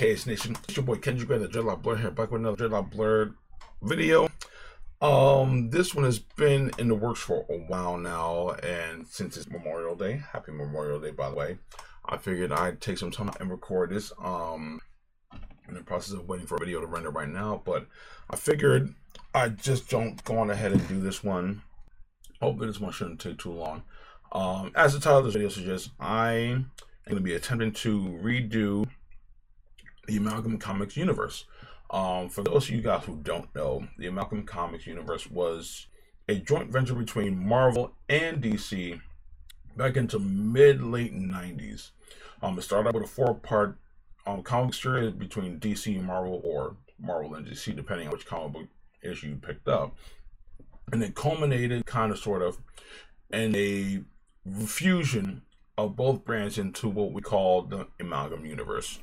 KS Nation? It's your boy Kenji Gray, the Dreadloc Blerd here, back with another Dreadloc Blerd video. Um, this one has been in the works for a while now, and since it's Memorial Day, happy Memorial Day, by the way, I figured I'd take some time and record this. Um, in the process of waiting for a video to render right now, but I figured I just don't go on ahead and do this one. Hopefully, this one shouldn't take too long. Um, as the title of this video suggests, I am going to be attempting to redo the Amalgam Comics universe. Um, for those of you guys who don't know, the Amalgam Comics universe was a joint venture between Marvel and DC back into mid late 90s. Um, it started out with a four part um, comic series between DC and Marvel, or Marvel and DC, depending on which comic book issue you picked up. And it culminated, kind of, sort of, in a fusion of both brands into what we call the Amalgam Universe.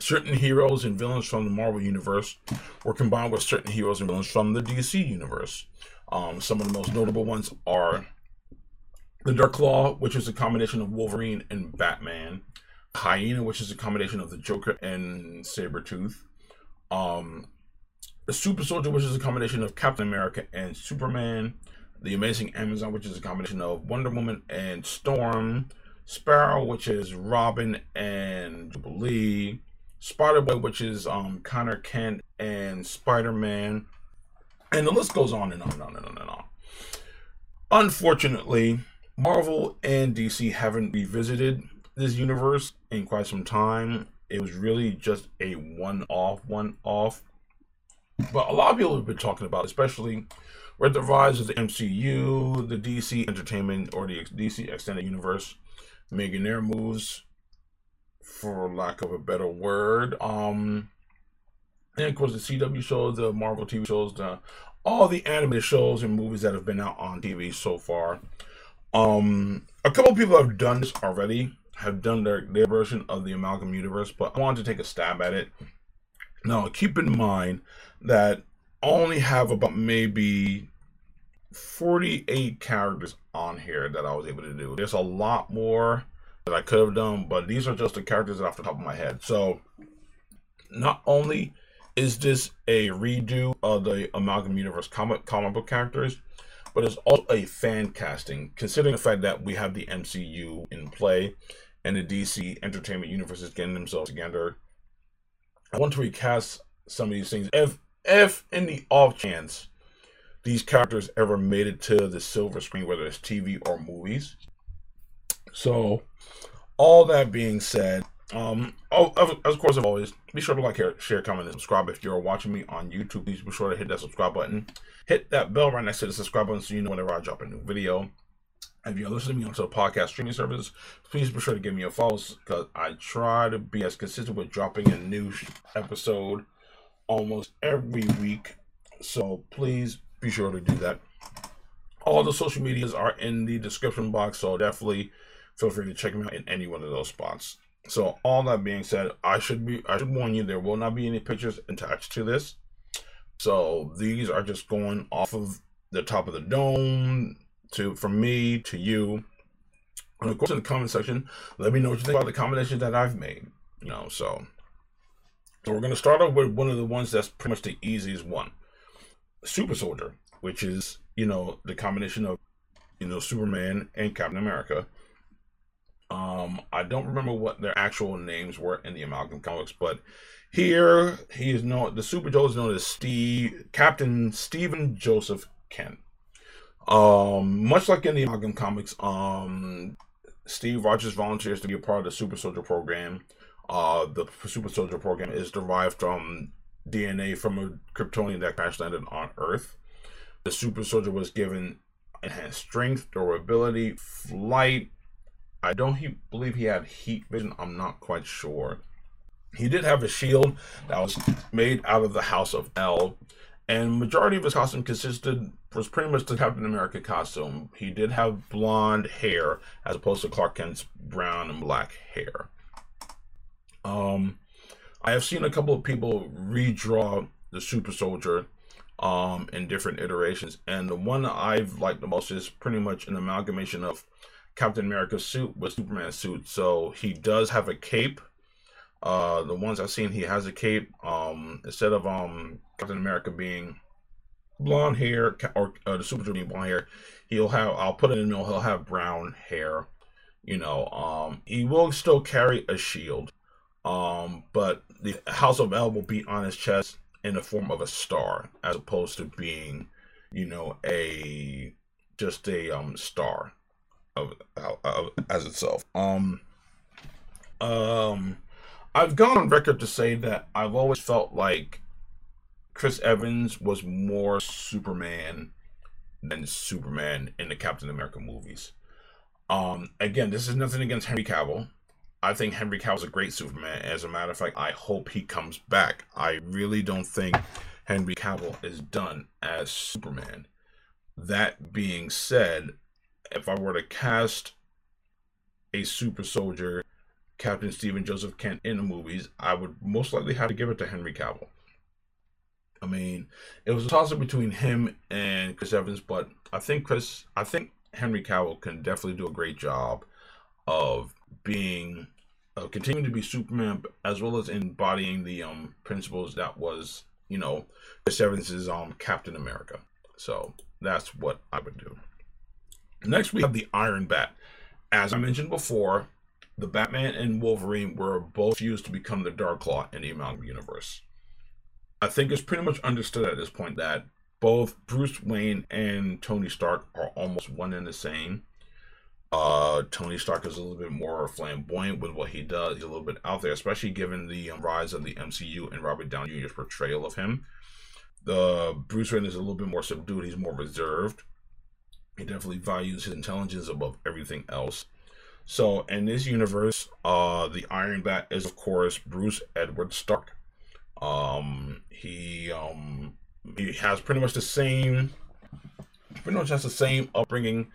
Certain heroes and villains from the Marvel Universe were combined with certain heroes and villains from the DC Universe. Um, some of the most notable ones are the Dark Claw, which is a combination of Wolverine and Batman. Hyena, which is a combination of the Joker and Sabretooth. Um, the Super Soldier, which is a combination of Captain America and Superman. The Amazing Amazon, which is a combination of Wonder Woman and Storm. Sparrow, which is Robin and Jubilee. Spider Boy, which is um, Connor Kent and Spider Man. And the list goes on and on and on and on and on. Unfortunately, Marvel and DC haven't revisited this universe in quite some time. It was really just a one off, one off. But a lot of people have been talking about, especially with the rise of the MCU, the DC Entertainment or the DC Extended Universe making their moves, for lack of a better word. Um, and of course, the CW shows, the Marvel TV shows, the all the animated shows and movies that have been out on TV so far. Um, a couple people have done this already, have done their, their version of the Amalgam Universe, but I wanted to take a stab at it. Now, keep in mind that I only have about maybe 48 characters on here that I was able to do. There's a lot more that I could have done, but these are just the characters off the top of my head. So, not only is this a redo of the Amalgam Universe comic comic book characters, but it's also a fan casting, considering the fact that we have the MCU in play and the DC Entertainment Universe is getting themselves together. I want to recast some of these things. If if in the off chance these characters ever made it to the silver screen, whether it's TV or movies. So, all that being said, um, oh, of, of course, as always, be sure to like, share, comment, and subscribe. If you're watching me on YouTube, please be sure to hit that subscribe button. Hit that bell right next to the subscribe button so you know whenever I drop a new video. If you're listening to me on the podcast streaming service, please be sure to give me a follow because I try to be as consistent with dropping a new episode almost every week. So please be sure to do that. All the social medias are in the description box, so definitely feel free to check me out in any one of those spots. So all that being said, I should be I should warn you there will not be any pictures attached to this. So these are just going off of the top of the dome to from me to you. And of course in the comment section, let me know what you think about the combinations that I've made. You know, so so we're gonna start off with one of the ones that's pretty much the easiest one. Super Soldier, which is, you know, the combination of, you know, Superman and Captain America. Um, I don't remember what their actual names were in the Amalgam comics, but here he is known. The Super Joe is known as Steve Captain Stephen Joseph Kent. Um, much like in the Amalgam comics, um, Steve Rogers volunteers to be a part of the Super Soldier program. Uh, the Super Soldier program is derived from DNA from a Kryptonian that crash landed on Earth. The Super Soldier was given enhanced strength, durability, flight, I don't he, believe he had heat vision. I'm not quite sure. He did have a shield that was made out of the House of El, and majority of his costume consisted was pretty much the Captain America costume. He did have blonde hair as opposed to Clark Kent's brown and black hair. Um, I have seen a couple of people redraw the Super Soldier um, in different iterations, and the one I've liked the most is pretty much an amalgamation of Captain America's suit with Superman's suit. So he does have a cape, Uh, the ones I've seen, he has a cape. Um, instead of um Captain America being blonde hair or uh, the Super being blonde hair, he'll have. I'll put it in. He'll have brown hair. You know, um, he will still carry a shield. Um, but the House of El will be on his chest in the form of a star, as opposed to being, you know, a just a um star of, of as itself. Um, um, I've gone on record to say that I've always felt like Chris Evans was more Superman than Superman in the Captain America movies. Um, again, this is nothing against Henry Cavill. I think Henry Cavill's a great Superman. As a matter of fact, I hope he comes back. I really don't think Henry Cavill is done as Superman. That being said, if I were to cast a super soldier, Captain Stephen Joseph Kent in the movies, I would most likely have to give it to Henry Cavill. I mean, it was a toss up between him and Chris Evans, but I think Chris, I think Henry Cavill can definitely do a great job of being, of continuing to be Superman, as well as embodying the um principles that was, you know, Chris Evans's um Captain America. So that's what I would do. Next, we have the Iron Bat. As I mentioned before, the Batman and Wolverine were both used to become the Dark Claw in the Amalgam universe. I think it's pretty much understood at this point that both Bruce Wayne and Tony Stark are almost one and the same. Uh, Tony Stark is a little bit more flamboyant with what he does. He's a little bit out there, especially given the um, rise of the MCU and Robert Downey Jr.'s portrayal of him. The Bruce Wayne is a little bit more subdued. He's more reserved. He definitely values his intelligence above everything else. So in this universe, uh, the Iron Bat is of course Bruce Edward Stark. Um, he um he has pretty much the same, pretty much has the same upbringing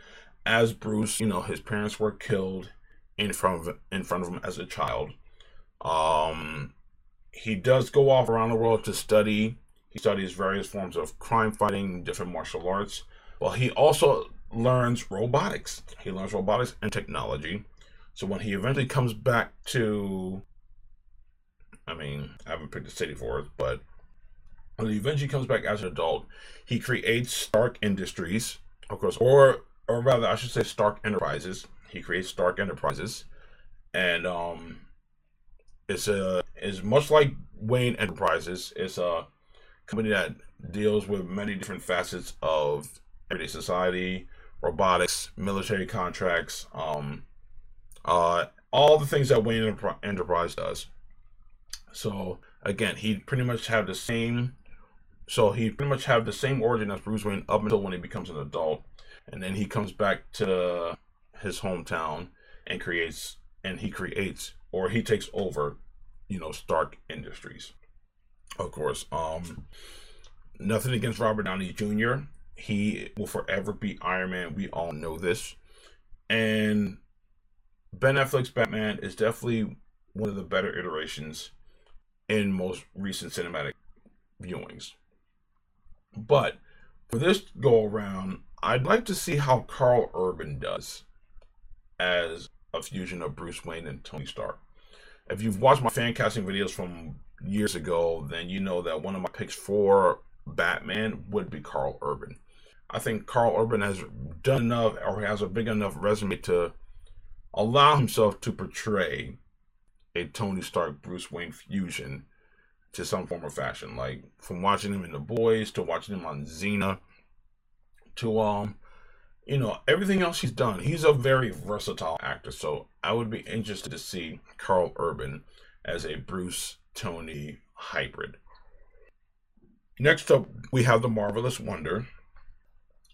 as Bruce. You know, his parents were killed in front of in front of him as a child. Um, he does go off around the world to study he studies various forms of crime fighting, different martial arts. Well, he also learns robotics. He learns robotics and technology. So when he eventually comes back to, I mean, I haven't picked a city for it, but when he eventually comes back as an adult, he creates Stark Industries, of course, or or rather, I should say Stark Enterprises. He creates Stark Enterprises, and um, it's a is much like Wayne Enterprises. It's a company that deals with many different facets of everyday society, robotics, military contracts, um, uh, all the things that Wayne Enterprise does. So again, he pretty much have the same. So he pretty much have the same origin as Bruce Wayne up until when he becomes an adult, and then he comes back to his hometown and creates, and he creates or he takes over, you know, Stark Industries of course. Um, nothing against Robert Downey Jr. He will forever be Iron Man. We all know this. And Ben Affleck's Batman is definitely one of the better iterations in most recent cinematic viewings. But for this go around, I'd like to see how Karl Urban does as a fusion of Bruce Wayne and Tony Stark. If you've watched my fan casting videos from years ago, then you know that one of my picks for Batman would be Karl Urban. I think Karl Urban has done enough or has a big enough resume to allow himself to portray a Tony Stark Bruce Wayne fusion to some form of fashion. Like from watching him in The Boys to watching him on Xena to um you know everything else he's done. He's a very versatile actor, so I would be interested to see Karl Urban as a Bruce Tony hybrid. Next up, we have the Marvelous Wonder.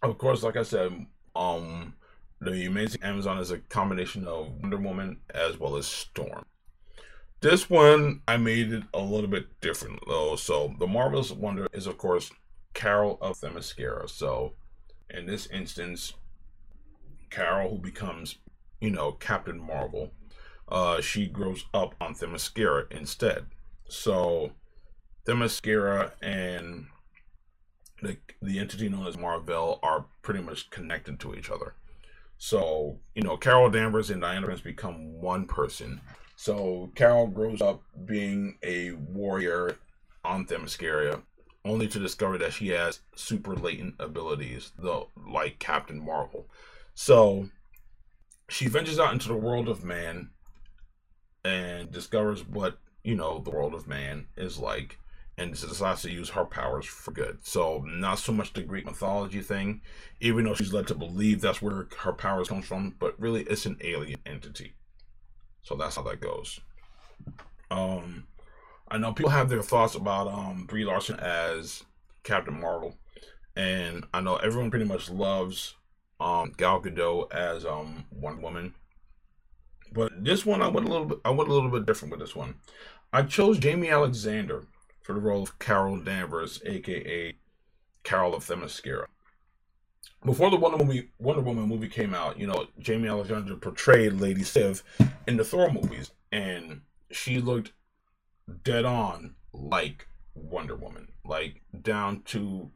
Of course, like I said, um, the Amazing Amazon is a combination of Wonder Woman as well as Storm. This one, I made it a little bit different though. So the Marvelous Wonder is, of course, Carol of Themyscira. So in this instance, Carol, who becomes, you know, Captain Marvel, uh, she grows up on Themyscira instead. So Themyscira and the entity known as Mar-Vell are pretty much connected to each other. So, you know, Carol Danvers and Diana Prince become one person. So Carol grows up being a warrior on Themyscira, only to discover that she has super latent abilities, though like Captain Marvel. So she ventures out into the world of man and discovers what you know the world of man is like and decides to use her powers for good so not so much the greek mythology thing even though she's led to believe that's where her powers comes from but really it's an alien entity so that's how that goes um i know people have their thoughts about um brie larson as captain marvel and i know everyone pretty much loves um gal gadot as um wonder woman but this one, I went a little bit. I went a little bit different with this one. I chose Jaimie Alexander for the role of Carol Danvers, aka Carol of Themyscira. Before the Wonder Woman, Wonder Woman movie came out, you know, Jaimie Alexander portrayed Lady Sif in the Thor movies, and she looked dead on like Wonder Woman, like down to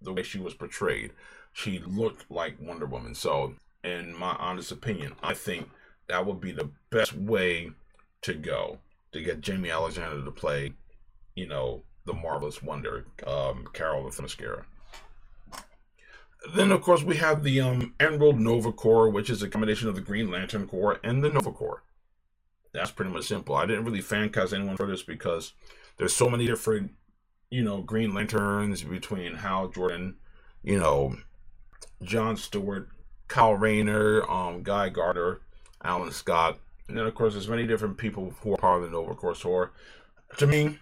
the way she was portrayed. She looked like Wonder Woman. So, in my honest opinion, I think that would be the best way to go to get Jaimie Alexander to play, you know, the marvelous wonder, um, Carol of Themyscira. Then, of course, we have the um, Emerald Nova Corps, which is a combination of the Green Lantern Corps and the Nova Corps. That's pretty much simple. I didn't really fancast anyone for this because there's so many different, you know, Green Lanterns between Hal Jordan, you know, John Stewart, Kyle Rayner, um, Guy Gardner, Alan Scott, and then of course there's many different people who are part of the Nova Corps. To me,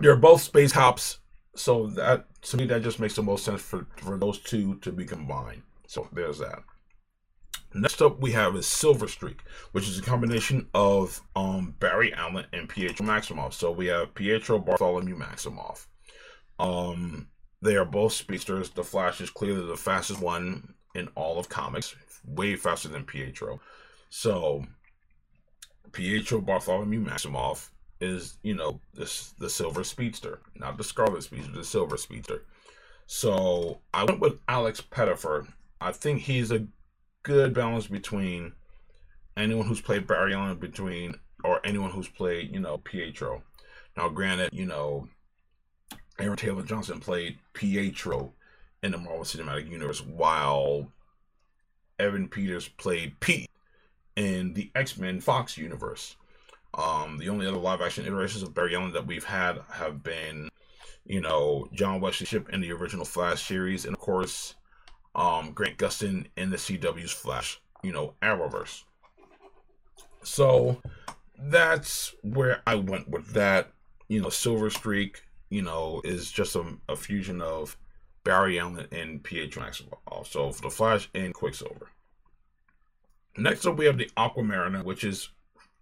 they're both space hops, so that to me that just makes the most sense for for those two to be combined. So there's that. Next up, we have is Silver Streak, which is a combination of um, Barry Allen and Pietro Maximoff. So we have Pietro Bartholomew Maximoff. Um, they are both speedsters. The Flash is clearly the fastest one in all of comics, way faster than Pietro. So Pietro Bartholomew Maximoff is, you know, this the silver speedster, not the scarlet speedster, the silver speedster. So I went with Alex Pettyfer. I think he's a good balance between anyone who's played Barry Allen between or anyone who's played, you know, Pietro. Now granted, you know, Aaron Taylor Johnson played Pietro in the Marvel Cinematic Universe while Evan Peters played Pete in the X Men Fox universe. Um, the only other live action iterations of Barry Allen that we've had have been, you know, John Wesley in the original Flash series, and of course, um, Grant Gustin in the CW's Flash, you know, Arrowverse. So that's where I went with that. You know, Silver Streak, you know, is just a, a fusion of Barry Allen and Pietro Maxwell. Also, for the Flash and Quicksilver. Next up, we have the Aquamariner, which is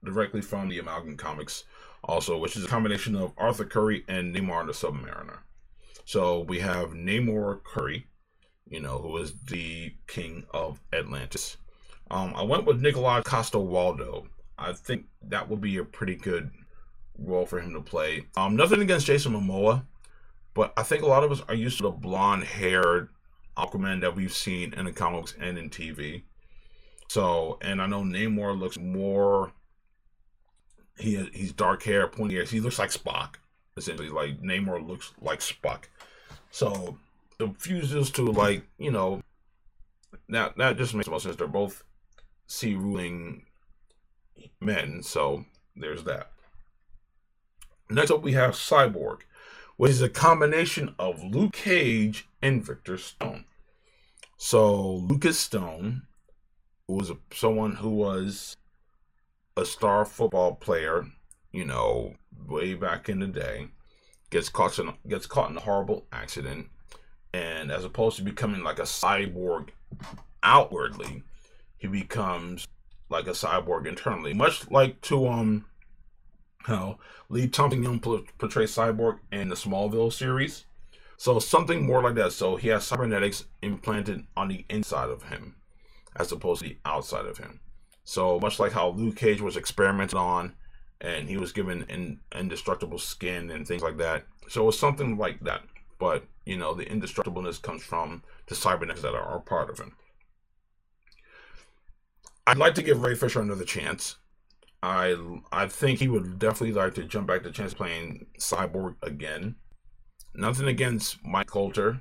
directly from the Amalgam Comics, also, which is a combination of Arthur Curry and Namor the Submariner. So we have Namor Curry, you know, who is the king of Atlantis. Um, I went with Nikolaj Coster-Waldau. I think that would be a pretty good role for him to play. Um, nothing against Jason Momoa, but I think a lot of us are used to the blonde-haired Aquaman that we've seen in the comics and in TV. So, and I know Namor looks more. He he's dark hair, pointy ears. He looks like Spock. Essentially, like Namor looks like Spock. So, the fuses to like you know, that that just makes the most sense. They're both sea ruling men. So there's that. Next up, we have Cyborg, which is a combination of Luke Cage and Victor Stone. So Lucas Stone was someone who was a star football player, you know, way back in the day, gets caught in gets caught in a horrible accident, and as opposed to becoming like a cyborg outwardly, he becomes like a cyborg internally, much like to um, how Lee Thompson Young portrays cyborg in the Smallville series. So something more like that. So he has cybernetics implanted on the inside of him as opposed to the outside of him. So much like how Luke Cage was experimented on and he was given in, indestructible skin and things like that. So it was something like that. But, you know, the indestructibleness comes from the cybernetics that are, are part of him. I'd like to give Ray Fisher another chance. I I think he would definitely like to jump back to chance playing Cyborg again. Nothing against Mike Colter.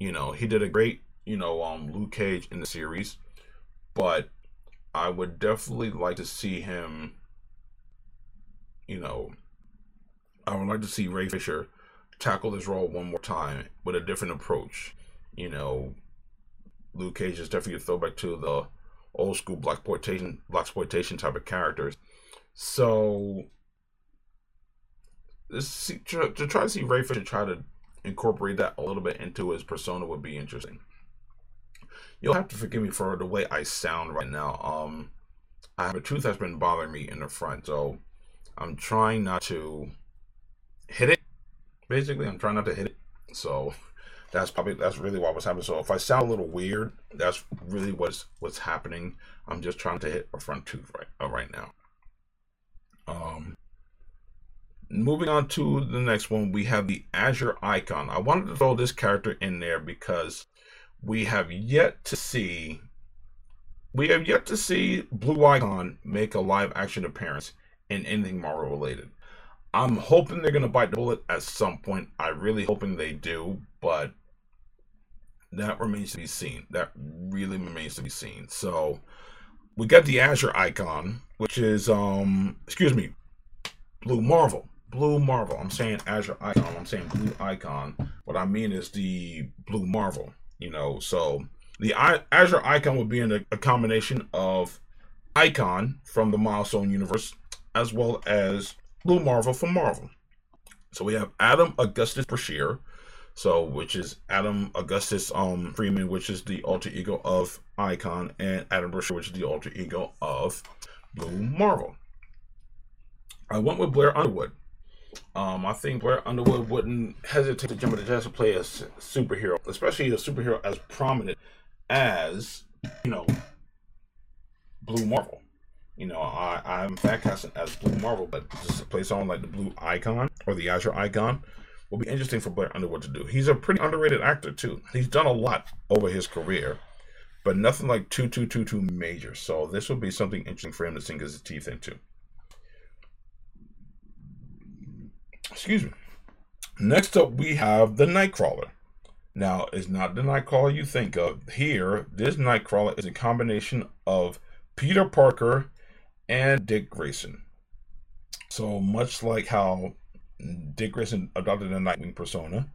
You know, he did a great, you know, um Luke Cage in the series. But I would definitely like to see him, you know, I would like to see Ray Fisher tackle this role one more time with a different approach. You know, Luke Cage is definitely a throwback to the old school black exploitation, black exploitation type of characters. So, this, to, to try to see Ray Fisher try to incorporate that a little bit into his persona would be interesting. You'll have to forgive me for the way I sound right now. Um, I have a tooth that's been bothering me in the front, so I'm trying not to hit it. Basically, I'm trying not to hit it. So that's probably that's really what was happening. So if I sound a little weird, that's really what's what's happening. I'm just trying to hit a front tooth right uh, right now. Um, moving on to the next one, we have the Azure Icon. I wanted to throw this character in there because we have yet to see we have yet to see Blue Icon make a live action appearance in anything Marvel related. I'm hoping they're gonna bite the bullet at some point. I really hoping they do, but that remains to be seen. That really remains to be seen. So we got the Azure icon, which is um excuse me, Blue Marvel. Blue Marvel. I'm saying Azure icon. I'm saying Blue icon. What I mean is the Blue Marvel. You know, so the Azure icon would be in a, a combination of Icon from the Milestone universe as well as Blue Marvel from Marvel. So we have Adam Augustus Brashear, so which is Adam Augustus um Freeman, which is the alter ego of Icon, and Adam Brashear, which is the alter ego of Blue Marvel. I went with Blair Underwood. Um, I think Blair Underwood wouldn't hesitate to jump into the to play a superhero, especially a superhero as prominent as you know Blue Marvel. You know, I, I'm casting as Blue Marvel, but just to play someone like the Blue Icon or the Azure Icon will be interesting for Blair Underwood to do. He's a pretty underrated actor too. He's done a lot over his career, but nothing like two two two two major. So this will be something interesting for him to sink his teeth into. Excuse me. Next up, we have the Nightcrawler. Now, it's not the Nightcrawler you think of. Here, this Nightcrawler is a combination of Peter Parker and Dick Grayson. So much like how Dick Grayson adopted the Nightwing persona,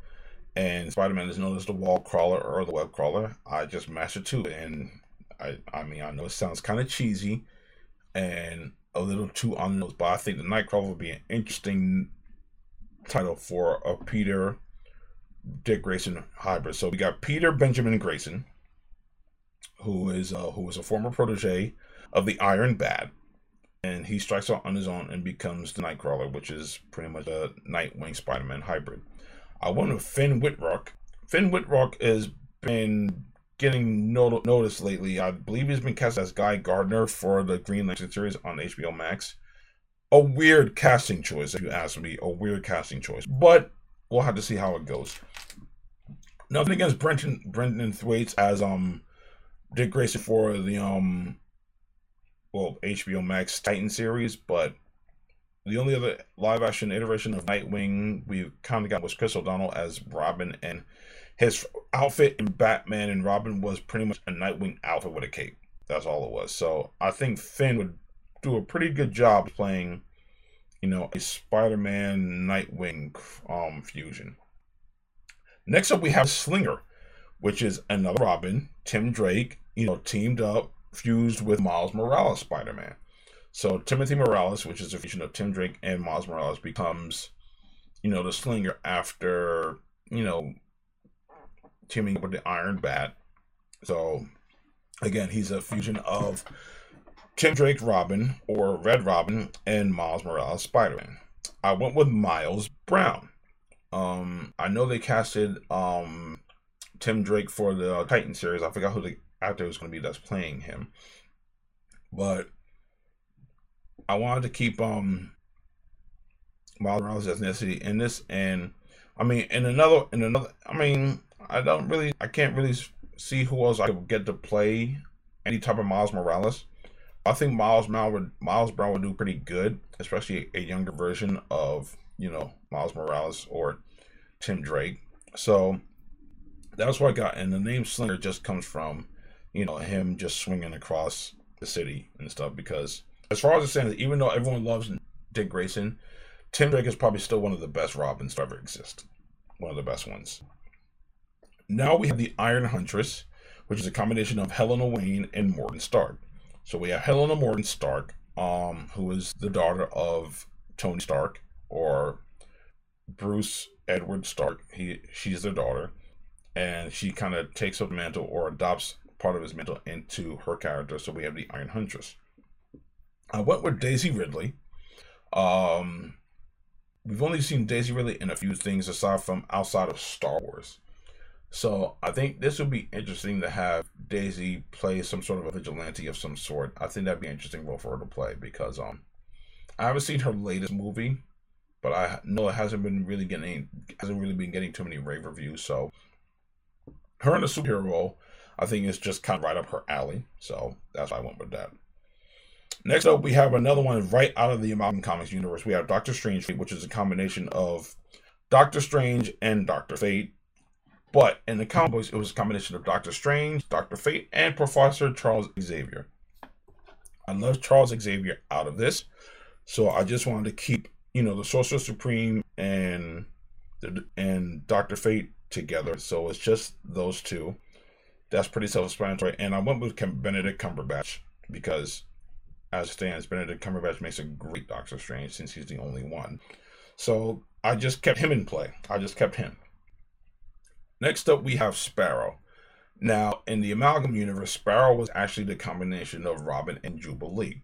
and Spider-Man is known as the Wall Crawler or the Web Crawler, I just mastered two. And I, I mean, I know it sounds kind of cheesy and a little too on the nose, but I think the Nightcrawler would be an interesting title for a Peter Dick Grayson hybrid. So we got Peter Benjamin Grayson, who is uh, who is a former protege of the Iron Bat, and he strikes out on his own and becomes the Nightcrawler, which is pretty much a Nightwing Spider-Man hybrid. I went with Finn Wittrock. Finn Wittrock has been getting not- noticed lately. I believe he's been cast as Guy Gardner for the Green Lantern series on HBO Max. A weird casting choice, if you ask me. A weird casting choice, but we'll have to see how it goes. Nothing against Brenton Brenton Thwaites as um Dick Grayson for the um well HBO Max Titan series, but the only other live action iteration of Nightwing we kind of got was Chris O'Donnell as Robin, and his outfit in Batman and Robin was pretty much a Nightwing outfit with a cape. That's all it was. So I think Finn would do a pretty good job playing, you know, a Spider-Man Nightwing um, fusion. Next up, we have Slinger, which is another Robin, Tim Drake, you know, teamed up fused with Miles Morales Spider Man. So Timothy Morales, which is a fusion of Tim Drake and Miles Morales, becomes, you know, the Slinger after, you know, teaming up with the Iron Bat. So again, he's a fusion of Tim Drake Robin or Red Robin and Miles Morales Spider Man. I went with Miles Brown. Um, I know they casted um Tim Drake for the Titan series. I forgot who the actor was going to be that's playing him. But I wanted to keep um Miles Morales' ethnicity in this, and I mean, in another, in another, I mean, I don't really, I can't really see who else I could get to play any type of Miles Morales. I think Miles Brown Miles Brown would do pretty good, especially a younger version of you know Miles Morales or Tim Drake. So that's what I got, and the name Slinger just comes from you know him just swinging across the city and stuff. Because as far as I'm saying, even though everyone loves Dick Grayson, Tim Drake is probably still one of the best Robins to ever exist. One of the best ones. Now we have the Iron Huntress, which is a combination of Helena Wayne and Morgan Stark. So we have Helena Morgan Stark, um, who is the daughter of Tony Stark or Bruce Edward Stark. He she's their daughter, and she kind of takes up the mantle or adopts part of his mantle into her character. So we have the Iron Huntress. I went with Daisy Ridley. Um, we've only seen Daisy Ridley in a few things aside from outside of Star Wars. So I think this would be interesting to have Daisy play some sort of a vigilante of some sort. I think that'd be an interesting role for her to play because um I haven't seen her latest movie, but I know it hasn't been really getting hasn't really been getting too many rave reviews. So her in a superhero role, I think is just kind of right up her alley. So that's why I went with that. Next up, we have another one right out of the Amalgam Comics universe. We have Doctor Strange, which is a combination of Doctor Strange and Doctor Fate. But in the comic books, it was a combination of Doctor Strange, Doctor Fate, and Professor Charles Xavier. I love Charles Xavier out of this, so I just wanted to keep, you know, the Sorcerer Supreme and and Doctor Fate together. So it's just those two. That's pretty self-explanatory. And I went with Benedict Cumberbatch because, as it stands, Benedict Cumberbatch makes a great Doctor Strange since he's the only one. So I just kept him in play. I just kept him. Next up, we have Sparrow. Now, in the Amalgam universe, Sparrow was actually the combination of Robin and Jubilee.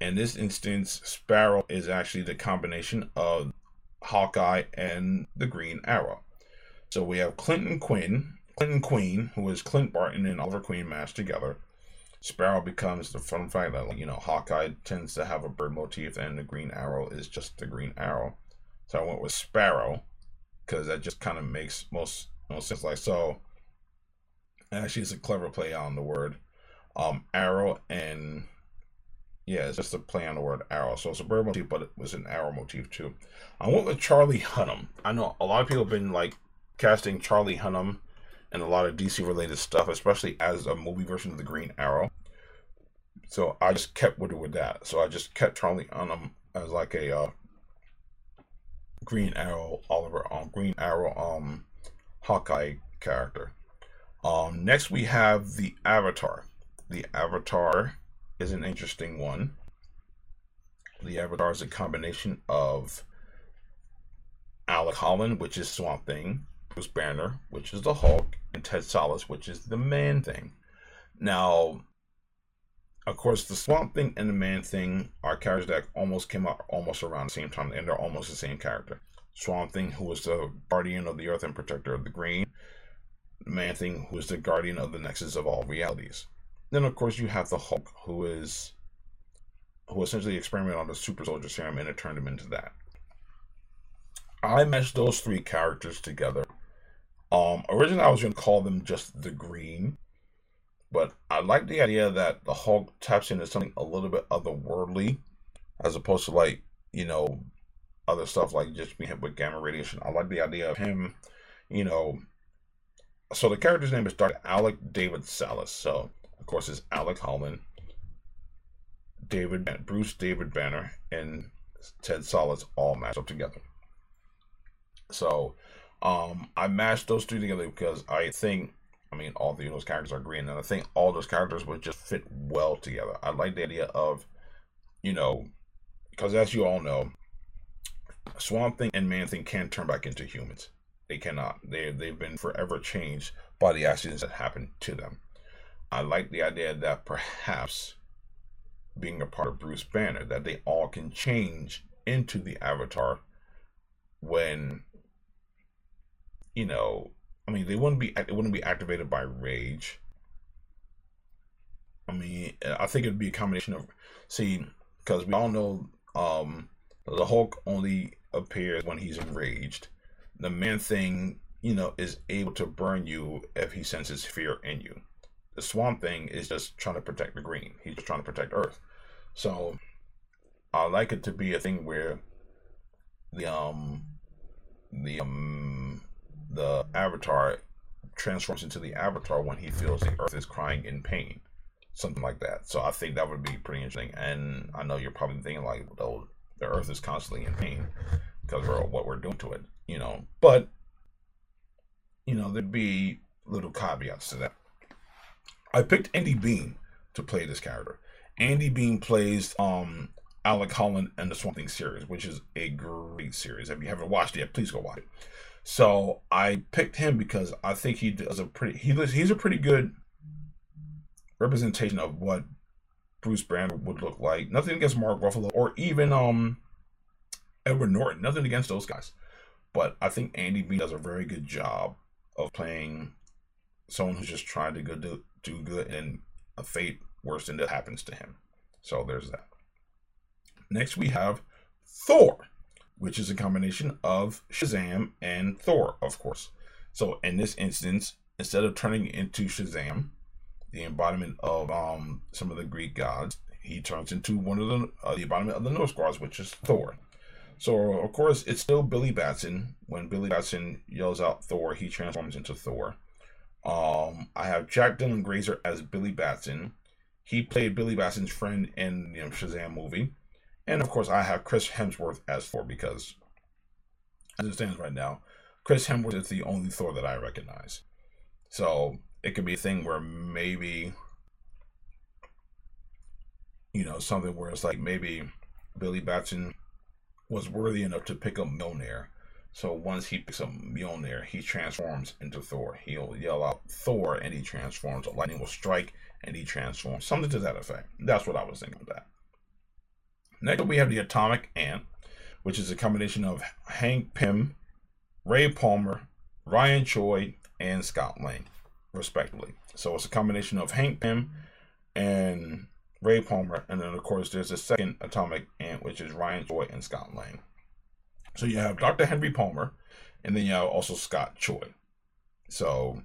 In this instance, Sparrow is actually the combination of Hawkeye and the Green Arrow. So we have Clinton Quinn, Clinton Queen, who is Clint Barton and Oliver Queen mashed together. Sparrow becomes the fun fact that you know Hawkeye tends to have a bird motif, and the Green Arrow is just the Green Arrow. So I went with Sparrow because that just kind of makes most most sense. Like so, actually, it's a clever play on the word um, arrow, and yeah, it's just a play on the word arrow. So it's a bird motif, but it was an arrow motif too. I went with Charlie Hunnam. I know a lot of people have been like casting Charlie Hunnam and a lot of DC related stuff, especially as a movie version of the Green Arrow. So I just kept with it with that. So I just kept Charlie Hunnam as like a uh, Green Arrow Oliver um Green Arrow um Hawkeye character. Um next we have the Avatar. The Avatar is an interesting one. The Avatar is a combination of Alec Holland, which is Swamp Thing, Bruce Banner, which is the Hulk, and Ted Sallis, which is the Man Thing. Now, of course, the Swamp Thing and the Man Thing are characters that almost came out almost around the same time, and they're almost the same character. Swamp Thing, who was the guardian of the Earth and protector of the Green. Man Thing, who is the guardian of the nexus of all realities. Then, of course, you have the Hulk, who is who essentially experimented on the super soldier serum and it turned him into that. I meshed those three characters together. Um, originally, I was going to call them just the Green, but I like the idea that the Hulk taps into something a little bit otherworldly, as opposed to like you know other stuff like just being hit with gamma radiation. I like the idea of him, you know. So the character's name is Dr. Alec David Sallis. So of course it's Alec Holland, David Bruce David Banner, and Ted Sallis all matched up together. So um I mashed those two together because I think I mean, all the, those characters are green, and I think all those characters would just fit well together. I like the idea of, you know, because as you all know, Swamp Thing and Man Thing can't turn back into humans. They cannot. They they've been forever changed by the accidents that happened to them. I like the idea that perhaps being a part of Bruce Banner, that they all can change into the Avatar when you know I mean, they wouldn't be it wouldn't be activated by rage. I mean, I think it'd be a combination of see because we all know um the Hulk only appears when he's enraged. The man thing, you know, is able to burn you if he senses fear in you. the Swamp Thing is just trying to protect the green. He's just trying to protect Earth. So I like it to be a thing where the um the um the Avatar transforms into the Avatar when he feels the Earth is crying in pain, something like that. So I think that would be pretty interesting. And I know you're probably thinking like, oh, the Earth is constantly in pain because of what we're doing to it, you know. But you know, there'd be little caveats to that. I picked Andy Bean to play this character. Andy Bean plays um Alec Holland and the Swamp Thing series, which is a great series. If you haven't watched it yet, please go watch it. So I picked him because I think he does a pretty he he's a pretty good representation of what Bruce Banner would look like. Nothing against Mark Ruffalo or even um Edward Norton. Nothing against those guys. But I think Andy Bean does a very good job of playing someone who's just trying to go do, do good and a fate worse than that happens to him. So there's that. Next we have Thor, which is a combination of Shazam and Thor, of course. So in this instance, instead of turning into Shazam, the embodiment of um, some of the Greek gods, he turns into one of the uh, the embodiment of the Norse gods, which is Thor. So of course it's still Billy Batson. When Billy Batson yells out Thor, he transforms into Thor. Um, I have Jack Dylan Grazer as Billy Batson. He played Billy Batson's friend in the Shazam movie. And of course, I have Chris Hemsworth as Thor because, as it stands right now, Chris Hemsworth is the only Thor that I recognize. So it could be a thing where maybe, you know, something where it's like maybe Billy Batson was worthy enough to pick up Mjolnir. So once he picks up Mjolnir, he transforms into Thor. He'll yell out Thor and he transforms. A lightning will strike and he transforms. Something to that effect. That's what I was thinking of that. Next we have the Atomic Ant, which is a combination of Hank Pym, Ray Palmer, Ryan Choi, and Scott Lang, respectively. So it's a combination of Hank Pym and Ray Palmer, and then of course there's a second Atomic Ant, which is Ryan Choi and Scott Lang. So you have Dr. Henry Palmer, and then you have also Scott Choi. So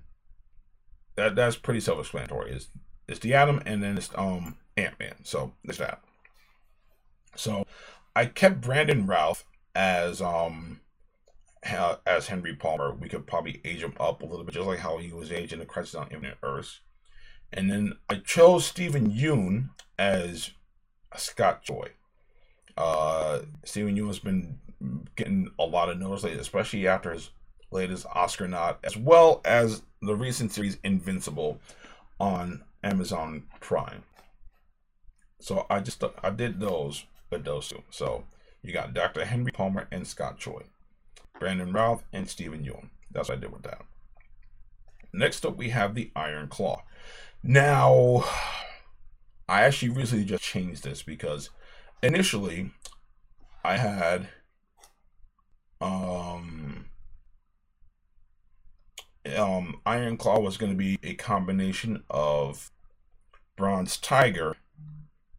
that that's pretty self-explanatory. It's it's the Atom, and then it's um Ant Man. So there's that. So I kept Brandon Routh as um as Henry Palmer. We could probably age him up a little bit, just like how he was aged in the Crisis on Infinite Earths. And then I chose Steven Yeun as Scott Choi. Uh, Steven Yeun has been getting a lot of notice lately, especially after his latest Oscar nod, as well as the recent series Invincible on Amazon Prime. So I just I did those So you got Dr. Henry Palmer and Scott Choi, Brandon Routh and Steven Yeun. That's what I did with that. Next up, we have the Iron Claw. Now, I actually recently just changed this because initially I had um um Iron Claw was going to be a combination of Bronze Tiger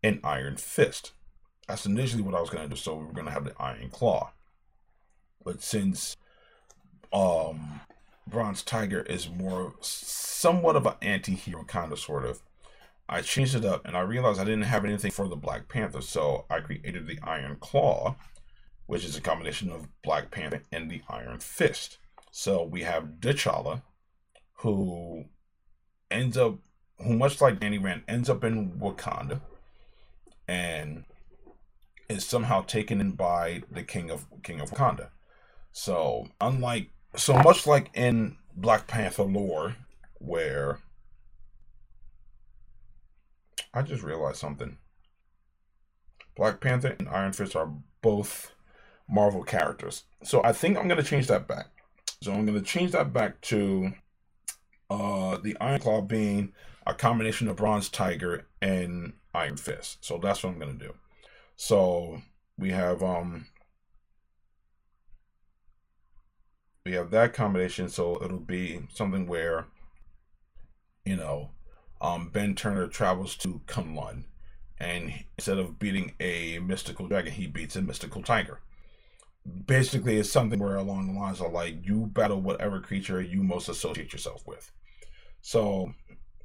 and Iron Fist. That's initially what I was going to do. So we were going to have the Iron Claw. But since um Bronze Tiger is more somewhat of an anti-hero kind of sort of. I changed it up and I realized I didn't have anything for the Black Panther, so I created the Iron Claw, which is a combination of Black Panther and the Iron Fist. So we have T'Challa, who ends up, who much like Danny Rand, ends up in Wakanda, and is somehow taken in by the King of King of Wakanda. So unlike so much like in Black Panther lore, where I just realized something. Black Panther and Iron Fist are both Marvel characters. So I think I'm going to change that back. So I'm going to change that back to uh, the Iron Claw being a combination of Bronze Tiger and Iron Fist. So that's what I'm going to do. So we have um we have that combination, so it'll be something where, you know, um, Ben Turner travels to Kunlun, and instead of beating a mystical dragon, he beats a mystical tiger. Basically, it's something where along the lines of like you battle whatever creature you most associate yourself with. So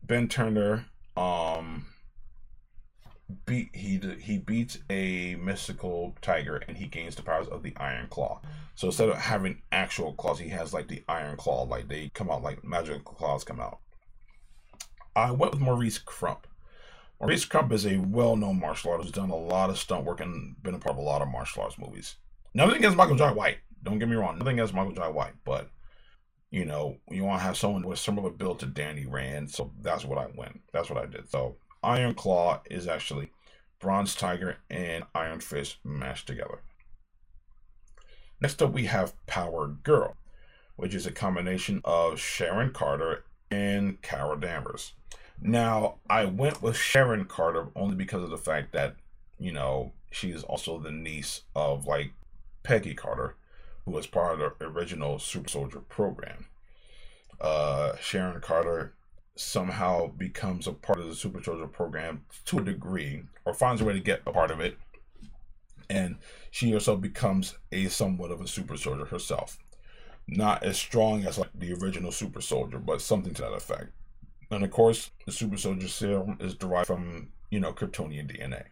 Ben Turner um beat he he beats a mystical tiger and he gains the powers of the Iron Claw. So instead of having actual claws, he has like the Iron Claw, like they come out like magical claws come out. I went with Maurice Crump. Maurice Crump is a well-known martial artist who's done a lot of stunt work and been a part of a lot of martial arts movies. Nothing against Michael Jai White. Don't get me wrong. Nothing against Michael Jai White, but you know, you want to have someone with similar build to Danny Rand, so that's what I went. That's what I did. So Iron Claw is actually Bronze Tiger and Iron Fist mashed together. Next up, we have Power Girl, which is a combination of Sharon Carter and Carol Danvers. Now, I went with Sharon Carter only because of the fact that, you know, she is also the niece of like Peggy Carter, who was part of the original Super Soldier program. Uh, Sharon Carter somehow becomes a part of the Super Soldier program to a degree, or finds a way to get a part of it, and she herself becomes a somewhat of a Super Soldier herself. Not as strong as like the original Super Soldier, but something to that effect. And of course, the Super Soldier serum is derived from, you know, Kryptonian DNA.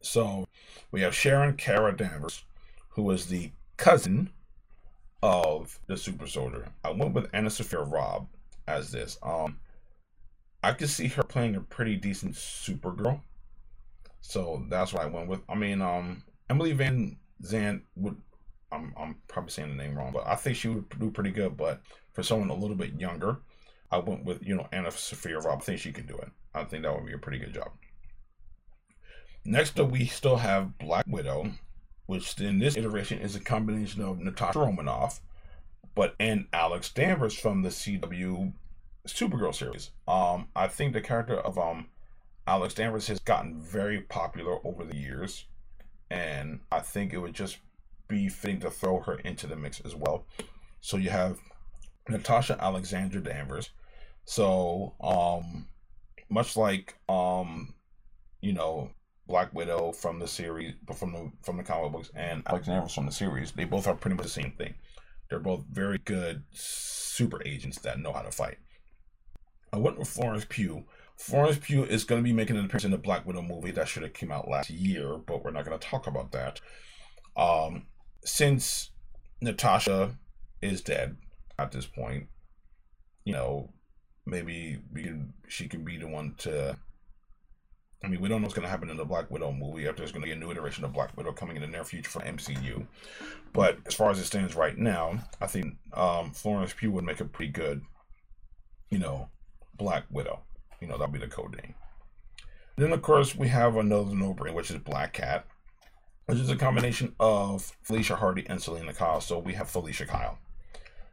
So we have Sharon Kara Danvers, who is the cousin of the Super Soldier. I went with AnnaSophia Robb as this. Um, I could see her playing a pretty decent Supergirl, so that's what I went with. I mean, um, Emily Van Zant would. I'm I'm probably saying the name wrong, but I think she would do pretty good. But for someone a little bit younger, I went with you know AnnaSophia Robb. I think she can do it. I think that would be a pretty good job. Next up, we still have Black Widow, which in this iteration is a combination of Natasha Romanoff, but and Alex Danvers from the CW Supergirl series. Um, I think the character of um Alex Danvers has gotten very popular over the years, and I think it would just be fitting to throw her into the mix as well. So you have Natasha Alexandra Danvers. So um, much like um, you know Black Widow from the series, from the from the comic books, and Alex Danvers from the series, they both are pretty much the same thing. They're both very good super agents that know how to fight. I went with Florence Pugh. Florence Pugh is going to be making an appearance in the Black Widow movie that should have came out last year, but we're not going to talk about that. Um, since Natasha is dead at this point, you know, maybe we can, she can be the one to I mean, we don't know what's going to happen in the Black Widow movie if there's going to be a new iteration of Black Widow coming in the near future for MCU. But as far as it stands right now, I think um, Florence Pugh would make a pretty good, you know, Black Widow. You know, that'll be the code name. Then, of course, we have another no-brainer, which is Black Cat, which is a combination of Felicia Hardy and Selina Kyle. So we have Felicia Kyle.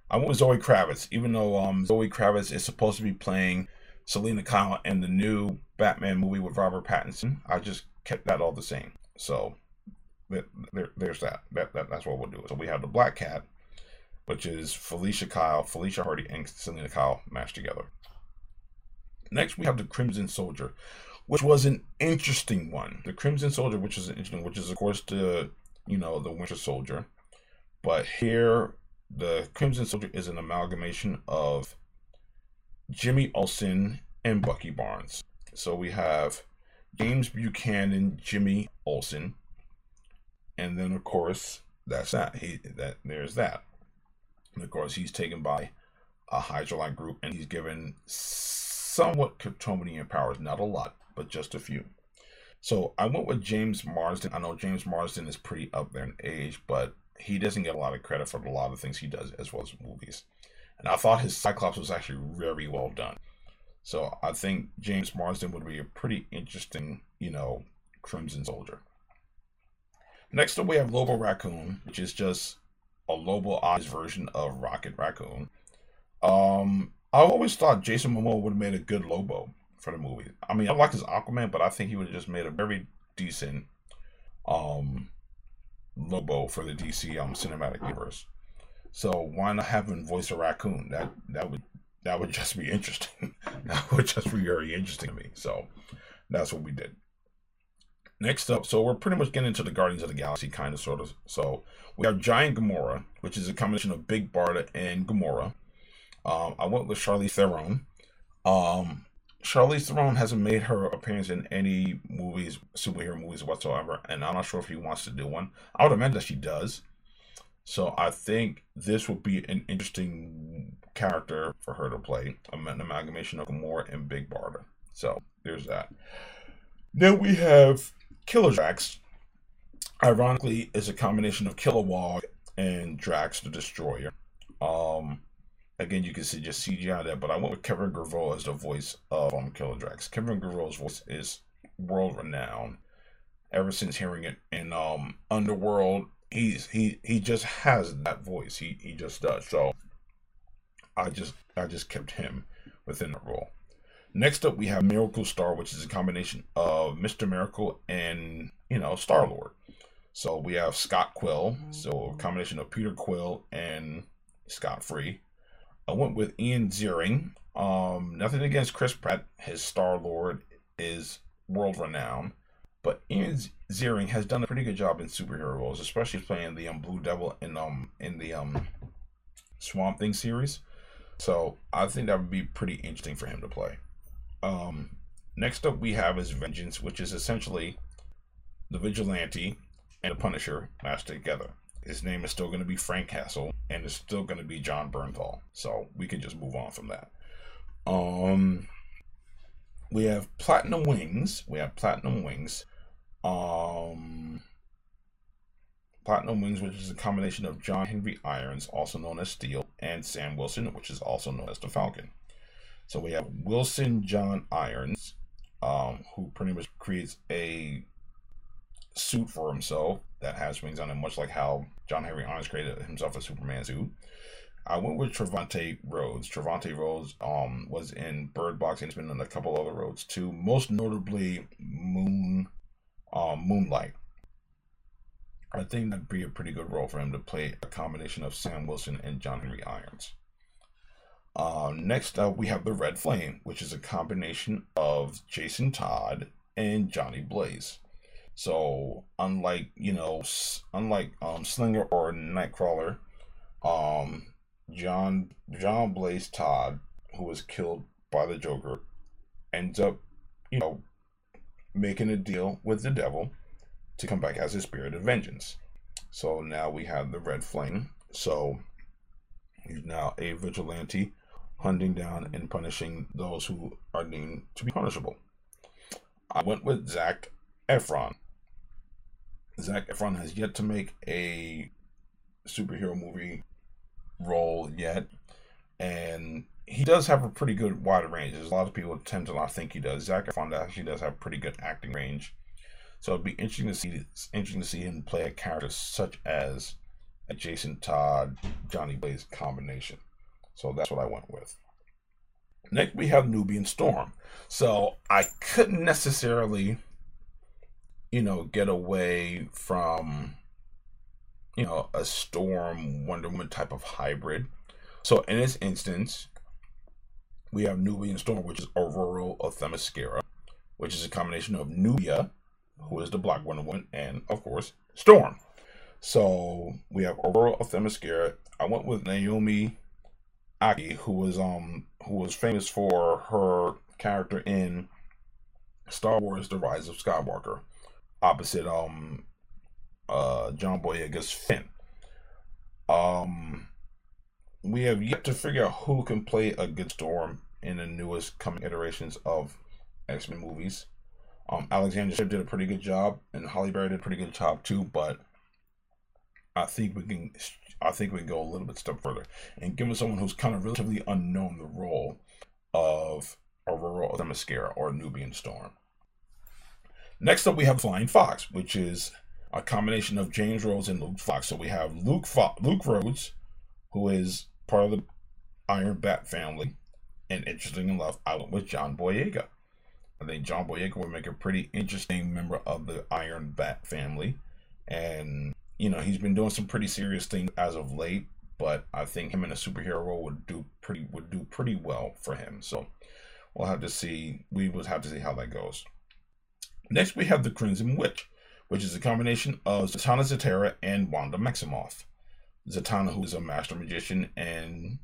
I went with Zoe Kravitz, even though um, Zoe Kravitz is supposed to be playing Selina Kyle in the new Batman movie with Robert Pattinson. I just kept that all the same. So there, there's that. That, that. That's what we'll do. So we have the Black Cat, which is Felicia Kyle, Felicia Hardy, and Selina Kyle mashed together. Next, we have the Crimson Soldier, which was an interesting one. The Crimson Soldier, which is interesting, which is of course the you know the Winter Soldier, but here the Crimson Soldier is an amalgamation of Jimmy Olsen, and Bucky Barnes. So we have James Buchanan, Jimmy Olsen, and then of course that's that. He that there's that. And of course he's taken by a Hydra-like group, and he's given somewhat Kryptonian powers, not a lot, but just a few. So I went with James Marsden. I know James Marsden is pretty up there in age, but he doesn't get a lot of credit for a lot of things he does as well as movies. And I thought his Cyclops was actually very well done. So I think James Marsden would be a pretty interesting, you know, Crimson Soldier. Next up, we have Lobo Raccoon, which is just a Lobo Eyes version of Rocket Raccoon. Um, I always thought Jason Momoa would have made a good Lobo for the movie. I mean, I like his Aquaman, but I think he would have just made a very decent um Lobo for the DC um cinematic universe. So why not have him voice a raccoon? That that would that would just be interesting. that would just be very interesting to me. So that's what we did. Next up, so we're pretty much getting into the Guardians of the Galaxy kind of sort of. So we have Giant Gamora, which is a combination of Big Barda and Gamora. Um, I went with Charlize Theron. Um, Charlize Theron hasn't made her appearance in any movies, superhero movies whatsoever, and I'm not sure if she wants to do one. I would imagine that she does. So I think this would be an interesting character for her to play, an amalgamation of Gamora and Big Barda. So there's that. Then we have Killer Drax. Ironically, is a combination of Kilowog and Drax the Destroyer. Um, again, you can see just CGI there, but I went with Kevin Grevioux as the voice of um, Killer Drax. Kevin Grevioux' voice is world renowned. Ever since hearing it in um, Underworld, he's he he just has that voice. He he just does. So I just I just kept him within the role. Next up, we have Miracle Star, which is a combination of Mr. Miracle and you know Star Lord. So we have Scott Quill, so a combination of Peter Quill and Scott Free. I went with Ian Ziering. Um, nothing against Chris Pratt. His Star Lord is world renowned, but Ian Ziering has done a pretty good job in superhero roles, especially playing the um, Blue Devil in um in the um Swamp Thing series. So I think that would be pretty interesting for him to play. Um, next up, we have is Vengeance, which is essentially the Vigilante and the Punisher matched together. His name is still going to be Frank Castle, and it's still going to be Jon Bernthal. So we can just move on from that. Um, we have Platinum Wings. We have Platinum Wings. Um, Platinum Wings, which is a combination of John Henry Irons, also known as Steel, and Sam Wilson, which is also known as the Falcon. So we have Wilson John Irons, um, who pretty much creates a suit for himself that has wings on it, much like how John Henry Irons created himself a Superman suit. I went with Trevante Rhodes. Trevante Rhodes um, was in Bird Box and he's been in a couple other roles too, most notably Moon um, Moonlight. I think that'd be a pretty good role for him to play a combination of Sam Wilson and John Henry Irons. Uh, next up, we have the Red Flame, which is a combination of Jason Todd and Johnny Blaze. So unlike you know, unlike um, Slinger or Nightcrawler, um, John John Blaze Todd, who was killed by the Joker, ends up, you know, making a deal with the devil to come back as a spirit of vengeance. So now we have the Red Flame. So he's now a vigilante, hunting down and punishing those who are deemed to be punishable. I went with Zac Efron. Zac Efron has yet to make a superhero movie role yet, and he does have a pretty good wide range. There's a lot of people tend to not think he does. Zac Efron actually does have pretty good acting range, so it'd be interesting to see interesting to see him play a character such as a Jason Todd Johnny Blaze combination. So that's what I went with. Next, we have Nubian Storm. So I couldn't necessarily you know, get away from, you know, a Storm Wonder Woman type of hybrid. So in this instance, we have Nubian Storm, which is Aurora of Themyscira, which is a combination of Nubia, who is the Black Wonder Woman, and of course Storm. So we have Aurora of Themyscira. I went with Naomi Ackie, who was um who was famous for her character in Star Wars: The Rise of Skywalker opposite um uh John Boyega's Finn. Um we have yet to figure out who can play a good storm in the newest coming iterations of X-Men movies. Um Alexandra Shipp did a pretty good job and Halle Berry did a pretty good job too, but I think we can I think we can go a little bit step further and give us someone who's kind of relatively unknown the role of Aurora Themyscira or Nubian Storm. Next up, we have Flying Fox, which is a combination of James Rhodes and Luke Fox. So we have Luke Fo- Luke Rhodes, who is part of the Iron Bat family, and interesting enough, I went with John Boyega. I think John Boyega would make a pretty interesting member of the Iron Bat family, and you know he's been doing some pretty serious things as of late. But I think him in a superhero role would do pretty would do pretty well for him. So we'll have to see. We will have to see how that goes. Next, we have the Crimson Witch, which is a combination of Zatanna Zatara and Wanda Maximoff. Zatanna, who is a master magician, and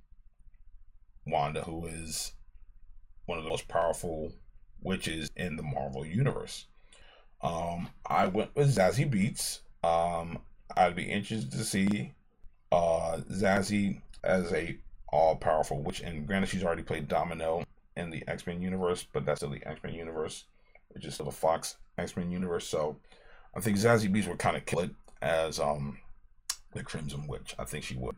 Wanda, who is one of the most powerful witches in the Marvel universe. Um, I went with Zazie Beetz. Um, I'd be interested to see uh, Zazie as a all powerful witch, and granted, she's already played Domino in the X Men universe, but that's still the X Men universe, which is still the Fox X Men universe. So I think Zazie Beetz would kind of kill it as um the Crimson Witch. I think she would.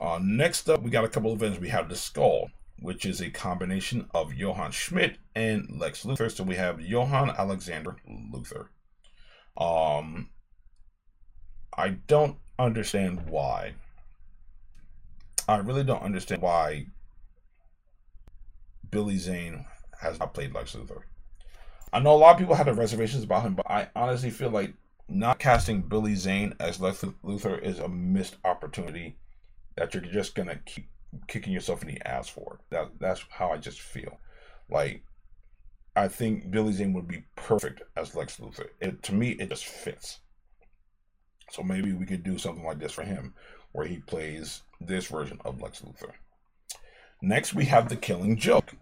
Uh, next up, we got a couple of events. We have the Skull, which is a combination of Johann Schmidt and Lex Luthor. So we have Johann Alexander Luthor. Um, I don't understand why. I really don't understand why Billy Zane has not played Lex Luthor. I know a lot of people had reservations about him, but I honestly feel like not casting Billy Zane as Lex Luthor is a missed opportunity that you're just gonna keep kicking yourself in the ass for. That that's how I just feel. Like I think Billy Zane would be perfect as Lex Luthor. It to me it just fits. So maybe we could do something like this for him, where he plays this version of Lex Luthor. Next, we have the Killing Joke,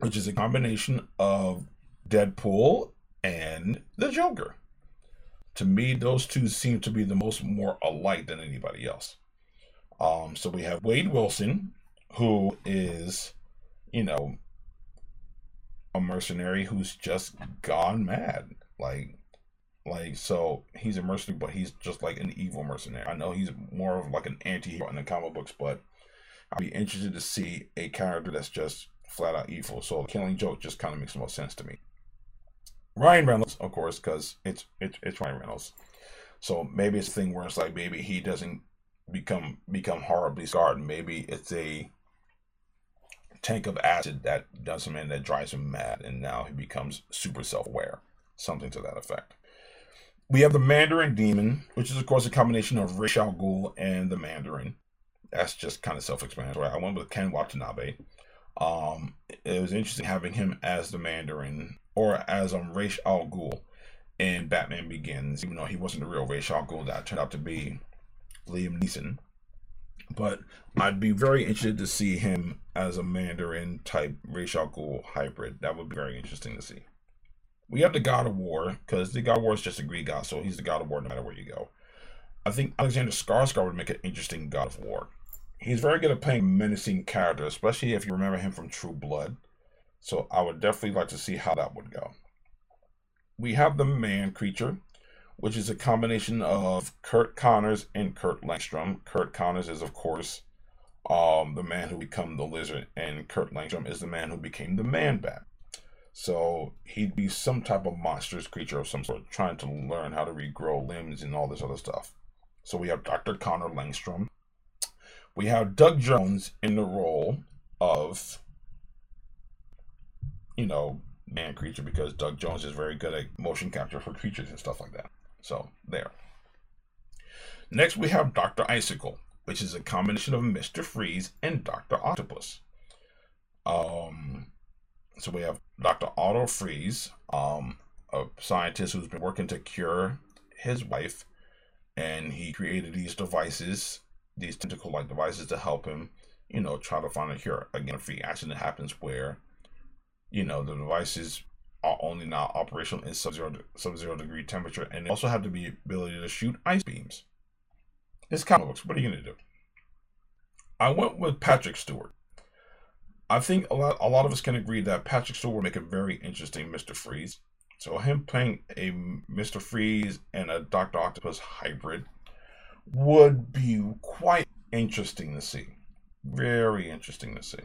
which is a combination of Deadpool and the Joker. To me, those two seem to be the most more alike than anybody else. Um, so we have Wade Wilson, who is, you know, a mercenary who's just gone mad. Like, like so he's a mercenary, but he's just like an evil mercenary. I know he's more of like an anti-hero in the comic books, but I'd be interested to see a character that's just flat out evil. So Killing Joke just kind of makes the most sense to me. Ryan Reynolds, of course, because it's, it's it's Ryan Reynolds. So maybe it's a thing where it's like maybe he doesn't become become horribly scarred. Maybe it's a tank of acid that does him in that drives him mad, and now he becomes super self-aware. Something to that effect. We have the Mandarin Demon, which is of course a combination of Ra's al Ghul and the Mandarin. That's just kind of self-explanatory. I went with Ken Watanabe. Um, it was interesting having him as the Mandarin or as um Ra's al Ghul in Batman Begins, even though he wasn't the real Ra's al Ghul. That turned out to be Liam Neeson. But I'd be very interested to see him as a Mandarin type Ra's al Ghul hybrid. That would be very interesting to see. We have the God of War, because the God of War is just a Greek god, so he's the God of War no matter where you go. I think Alexander Skarsgård would make an interesting God of War. He's very good at playing menacing characters, especially if you remember him from True Blood. So I would definitely like to see how that would go. We have the Man Creature, which is a combination of Curt Connors and Kurt Langstrom. Curt Connors is, of course, um, the man who became the lizard, and Kurt Langstrom is the man who became the man bat. So he'd be some type of monstrous creature of some sort, trying to learn how to regrow limbs and all this other stuff. So we have Dr. Connor Langstrom. We have Doug Jones in the role of, you know, man creature because Doug Jones is very good at motion capture for creatures and stuff like that. So there. Next, we have Dr. Icicle, which is a combination of Mr. Freeze and Dr. Octopus. Um, so we have Dr. Otto Freeze, um, a scientist who's been working to cure his wife, and he created these devices, these tentacle-like devices to help him, you know, try to find a cure. Again, a freak accident happens where, you know, the devices are only now operational in sub-zero sub-zero degree temperature, and they also have the ability to shoot ice beams. It's comic books. What are you gonna do? I went with Patrick Stewart. I think a lot a lot of us can agree that Patrick Stewart would make a very interesting Mr. Freeze. So him playing a Mr. Freeze and a Doctor Octopus hybrid would be quite interesting to see. Very interesting to see.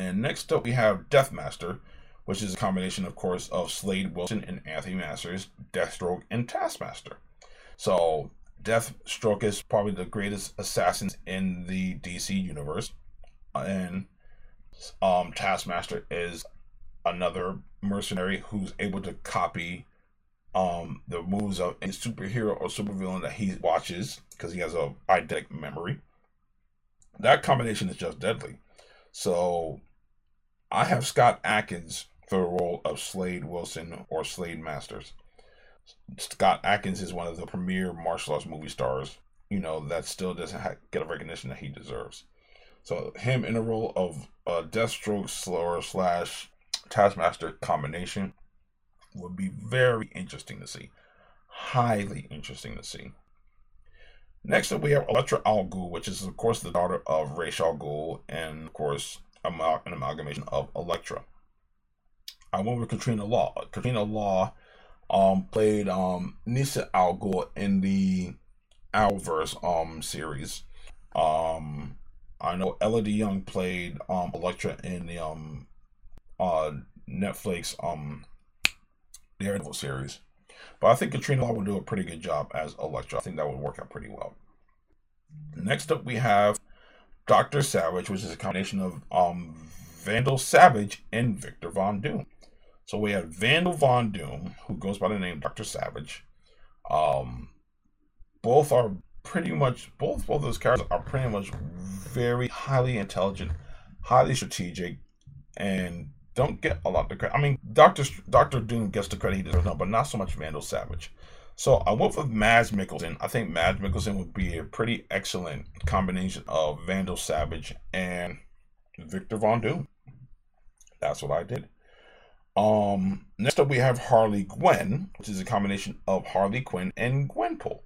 And next up we have Deathmaster, which is a combination, of course, of Slade Wilson and Anthony Masters, Deathstroke, and Taskmaster. So Deathstroke is probably the greatest assassin in the DC universe, and um, Taskmaster is another mercenary who's able to copy um, the moves of a superhero or supervillain that he watches because he has a eidetic memory. That combination is just deadly. So I have Scott Adkins for the role of Slade Wilson or Slade Masters. Scott Adkins is one of the premier martial arts movie stars, you know, that still doesn't get a recognition that he deserves. So him in a role of uh, a Deathstroke slower slash Taskmaster combination would be very interesting to see. Highly interesting to see. Next up, we have Elektra Al Ghul, which is, of course, the daughter of Ra's al Ghul, and, of course, an amalgamation of Elektra. I went with Katrina Law. Katrina Law um, played um, Nyssa Al Ghul in the Arrowverse um, series. Um, I know Elodie Yung played um, Elektra in the um, uh, Netflix um, Daredevil series. But I think Katrina Law would do a pretty good job as Elektra. I think that would work out pretty well. Next up, we have Doctor Savage, which is a combination of um, Vandal Savage and Victor Von Doom. So we have Vandal Von Doom, who goes by the name Doctor Savage. Um, both are pretty much both both those characters are pretty much very highly intelligent, highly strategic, and don't get a lot of credit. I mean, Doctor Doctor Doom gets the credit he deserves, no, but not so much Vandal Savage. So I went with Mads Mikkelsen. I think Mads Mikkelsen would be a pretty excellent combination of Vandal Savage and Victor Von Doom. That's what I did. Um, next up we have Harley Gwen, which is a combination of Harley Quinn and Gwenpool.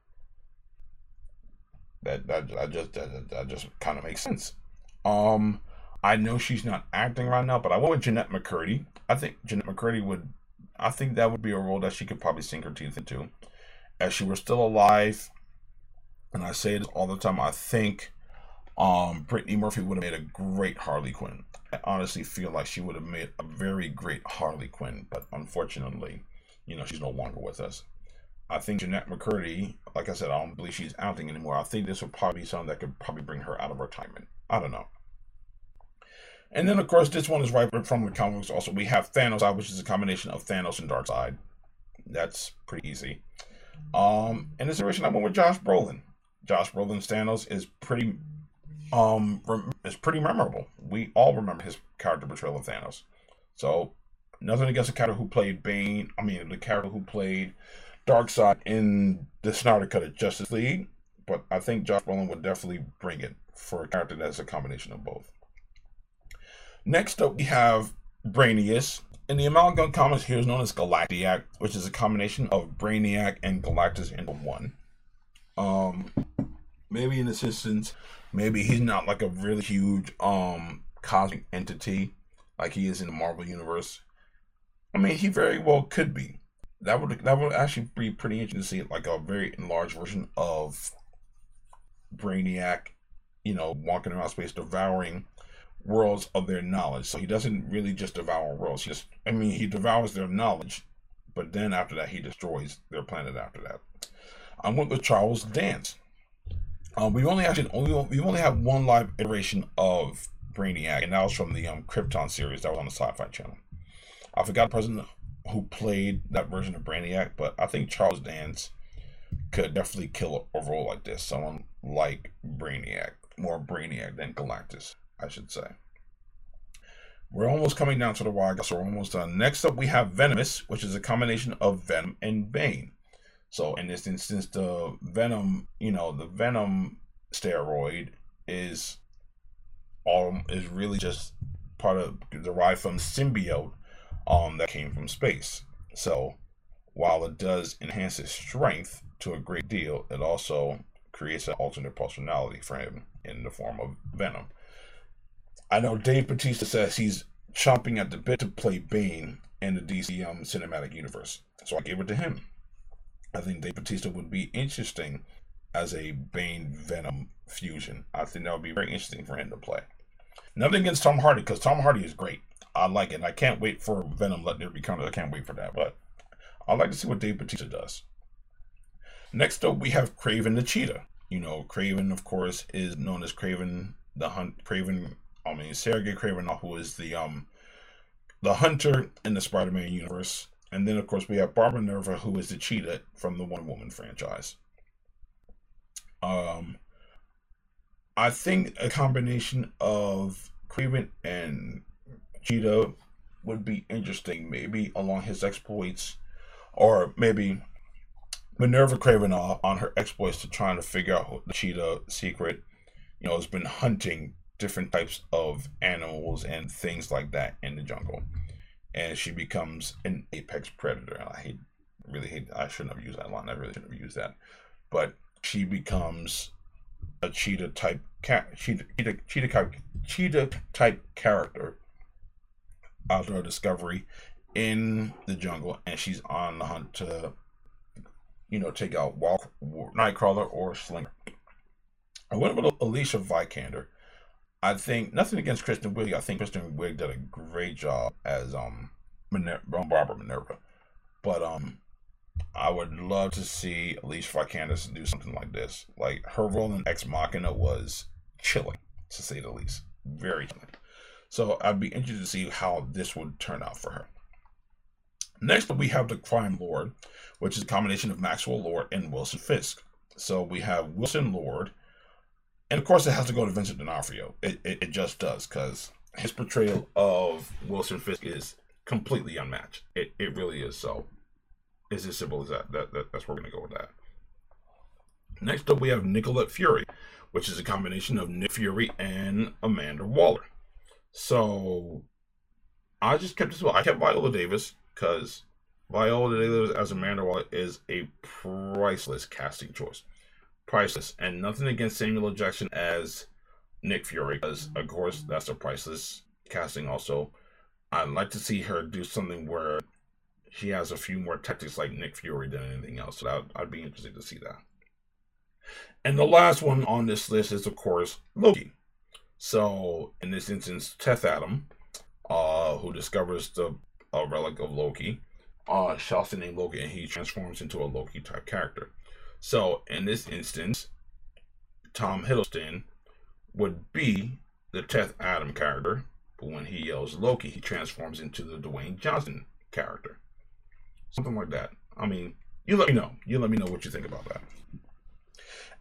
That that, that just that, that just kind of makes sense. Um, I know she's not acting right now, but I went with Jennette McCurdy. I think Jennette McCurdy would, I think that would be a role that she could probably sink her teeth into. As she were still alive, and I say it all the time, I think um, Brittany Murphy would have made a great Harley Quinn. I honestly feel like she would have made a very great Harley Quinn, but unfortunately, you know, she's no longer with us. I think Jennette McCurdy, like I said, I don't believe she's acting anymore. I think this would probably be something that could probably bring her out of retirement. I don't know. And then, of course, this one is right from the comics. Also, we have Thanos, which is a combination of Thanos and Darkseid. That's pretty easy. Um, in this iteration, I went with Josh Brolin. Josh Brolin's Thanos is pretty, um, is pretty memorable. We all remember his character portrayal of Thanos. So, nothing against the character who played Bane. I mean, the character who played Darkseid in the Snyder Cut of Justice League. But I think Josh Brolin would definitely bring it for a character that's a combination of both. Next up, we have Brainius. In the Amalgam comics, he is known as Galactiac, which is a combination of Brainiac and Galactus into one. Um, maybe in this instance, maybe he's not like a really huge um cosmic entity like he is in the Marvel universe. I mean, he very well could be. That would that would actually be pretty interesting to see like a very enlarged version of Brainiac, you know, walking around space devouring worlds of their knowledge. So he doesn't really just devour worlds. He just, I mean, he devours their knowledge, but then after that, he destroys their planet. After that, I went with Charles Dance. Um, we only actually only we only have one live iteration of Brainiac, and that was from the um, Krypton series that was on the Sci-Fi Channel. I forgot the person who played that version of Brainiac, but I think Charles Dance could definitely kill a role like this. Someone like Brainiac, more Brainiac than Galactus. I should say. We're almost coming down to the wire, so we're almost done. Next up, we have Venomous, which is a combination of Venom and Bane. So in this instance, the Venom, you know, the Venom steroid is all is really just part of derived from symbiote um that came from space. So while it does enhance his strength to a great deal, it also creates an alternate personality for him in the form of Venom. I know Dave Bautista says he's chomping at the bit to play Bane in the DC um, cinematic universe. So I gave it to him. I think Dave Bautista would be interesting as a Bane Venom fusion. I think that would be very interesting for him to play. Nothing against Tom Hardy, because Tom Hardy is great. I like it. And I can't wait for Venom Let There Be Carnage. I can't wait for that. But I'd like to see what Dave Bautista does. Next up, we have Kraven the Cheetah. You know, Kraven, of course, is known as Kraven the Hunt, Kraven I mean, Sergei Kravinoff, who is the um the hunter in the Spider-Man universe, and then of course we have Barbara Minerva, who is the cheetah from the Wonder Woman franchise. Um, I think a combination of Kraven and Cheetah would be interesting, maybe along his exploits, or maybe Minerva Kravinoff on her exploits to trying to figure out the Cheetah secret. You know, has been hunting different types of animals and things like that in the jungle. And she becomes an apex predator. I hate, really hate, I shouldn't have used that line. I really shouldn't have used that. But she becomes a cheetah type cat, cheetah, cheetah, cheetah type, cheetah type character outdoor discovery in the jungle, and she's on the hunt to, you know, take out Walk, Nightcrawler or Slinger. I went with Alicia Vikander. I think nothing against Kristen Wiig. I think Kristen Wiig did a great job as um Barbara Minerva, but um I would love to see Alicia Vikander do something like this. Like her role in Ex Machina was chilling, to say the least. Very chilling. So I'd be interested to see how this would turn out for her. Next, we have the Crime Lord, which is a combination of Maxwell Lord and Wilson Fisk. So we have Wilson Lord, and of course, it has to go to Vincent D'Onofrio. It, it, it just does, because his portrayal of Wilson Fisk is completely unmatched. It, it really is. So it's as simple as that. that, that that's where we're going to go with that. Next up, we have Nicolette Fury, which is a combination of Nick Fury and Amanda Waller. So I just kept this. I kept Viola Davis because Viola Davis as Amanda Waller is a priceless casting choice. Priceless. And nothing against Samuel L. Jackson as Nick Fury, because of course that's a priceless casting also. I'd like to see her do something where she has a few more tactics like Nick Fury than anything else. So that, I'd be interested to see that. And the last one on this list is, of course, Loki. So, in this instance, Teth Adam, uh, who discovers the relic of Loki, uh, shouts the name Loki and he transforms into a Loki type character. So, in this instance, Tom Hiddleston would be the Teth Adam character, but when he yells Loki, he transforms into the Dwayne Johnson character. Something like that. I mean, you let me know. You let me know what you think about that.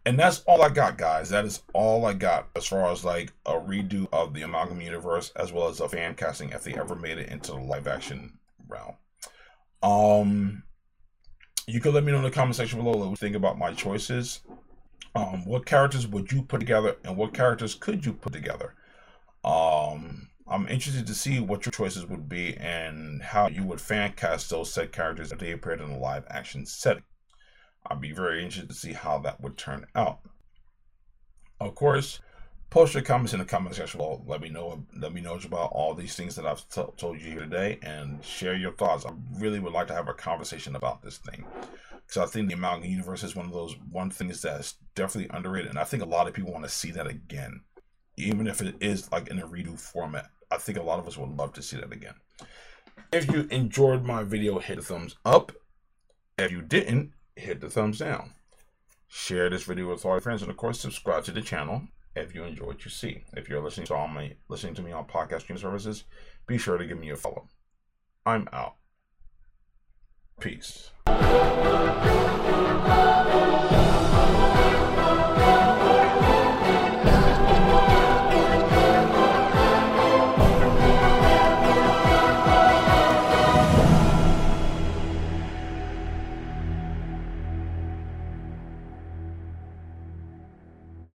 And that's all I got, guys. That is all I got as far as like a redo of the Amalgam universe, as well as a fan casting if they ever made it into the live action realm. Um, you can let me know in the comment section below what you think about my choices. Um, what characters would you put together, and what characters could you put together? Um, I'm interested to see what your choices would be and how you would fan cast those set characters if they appeared in a live action setting. I'd be very interested to see how that would turn out. Of course, post your comments in the comment section below. Let me know. Let me know about all these things that I've told you here today, and share your thoughts. I really would like to have a conversation about this thing because I think the Amalgam Universe is one of those one things that's definitely underrated, and I think a lot of people want to see that again, even if it is like in a redo format. I think a lot of us would love to see that again. If you enjoyed my video, hit the thumbs up. If you didn't, hit the thumbs down. Share this video with all your friends, and of course, subscribe to the channel if you enjoy what you see. If you're listening to all my listening to me on podcast services, be sure to give me a follow. I'm out. Peace.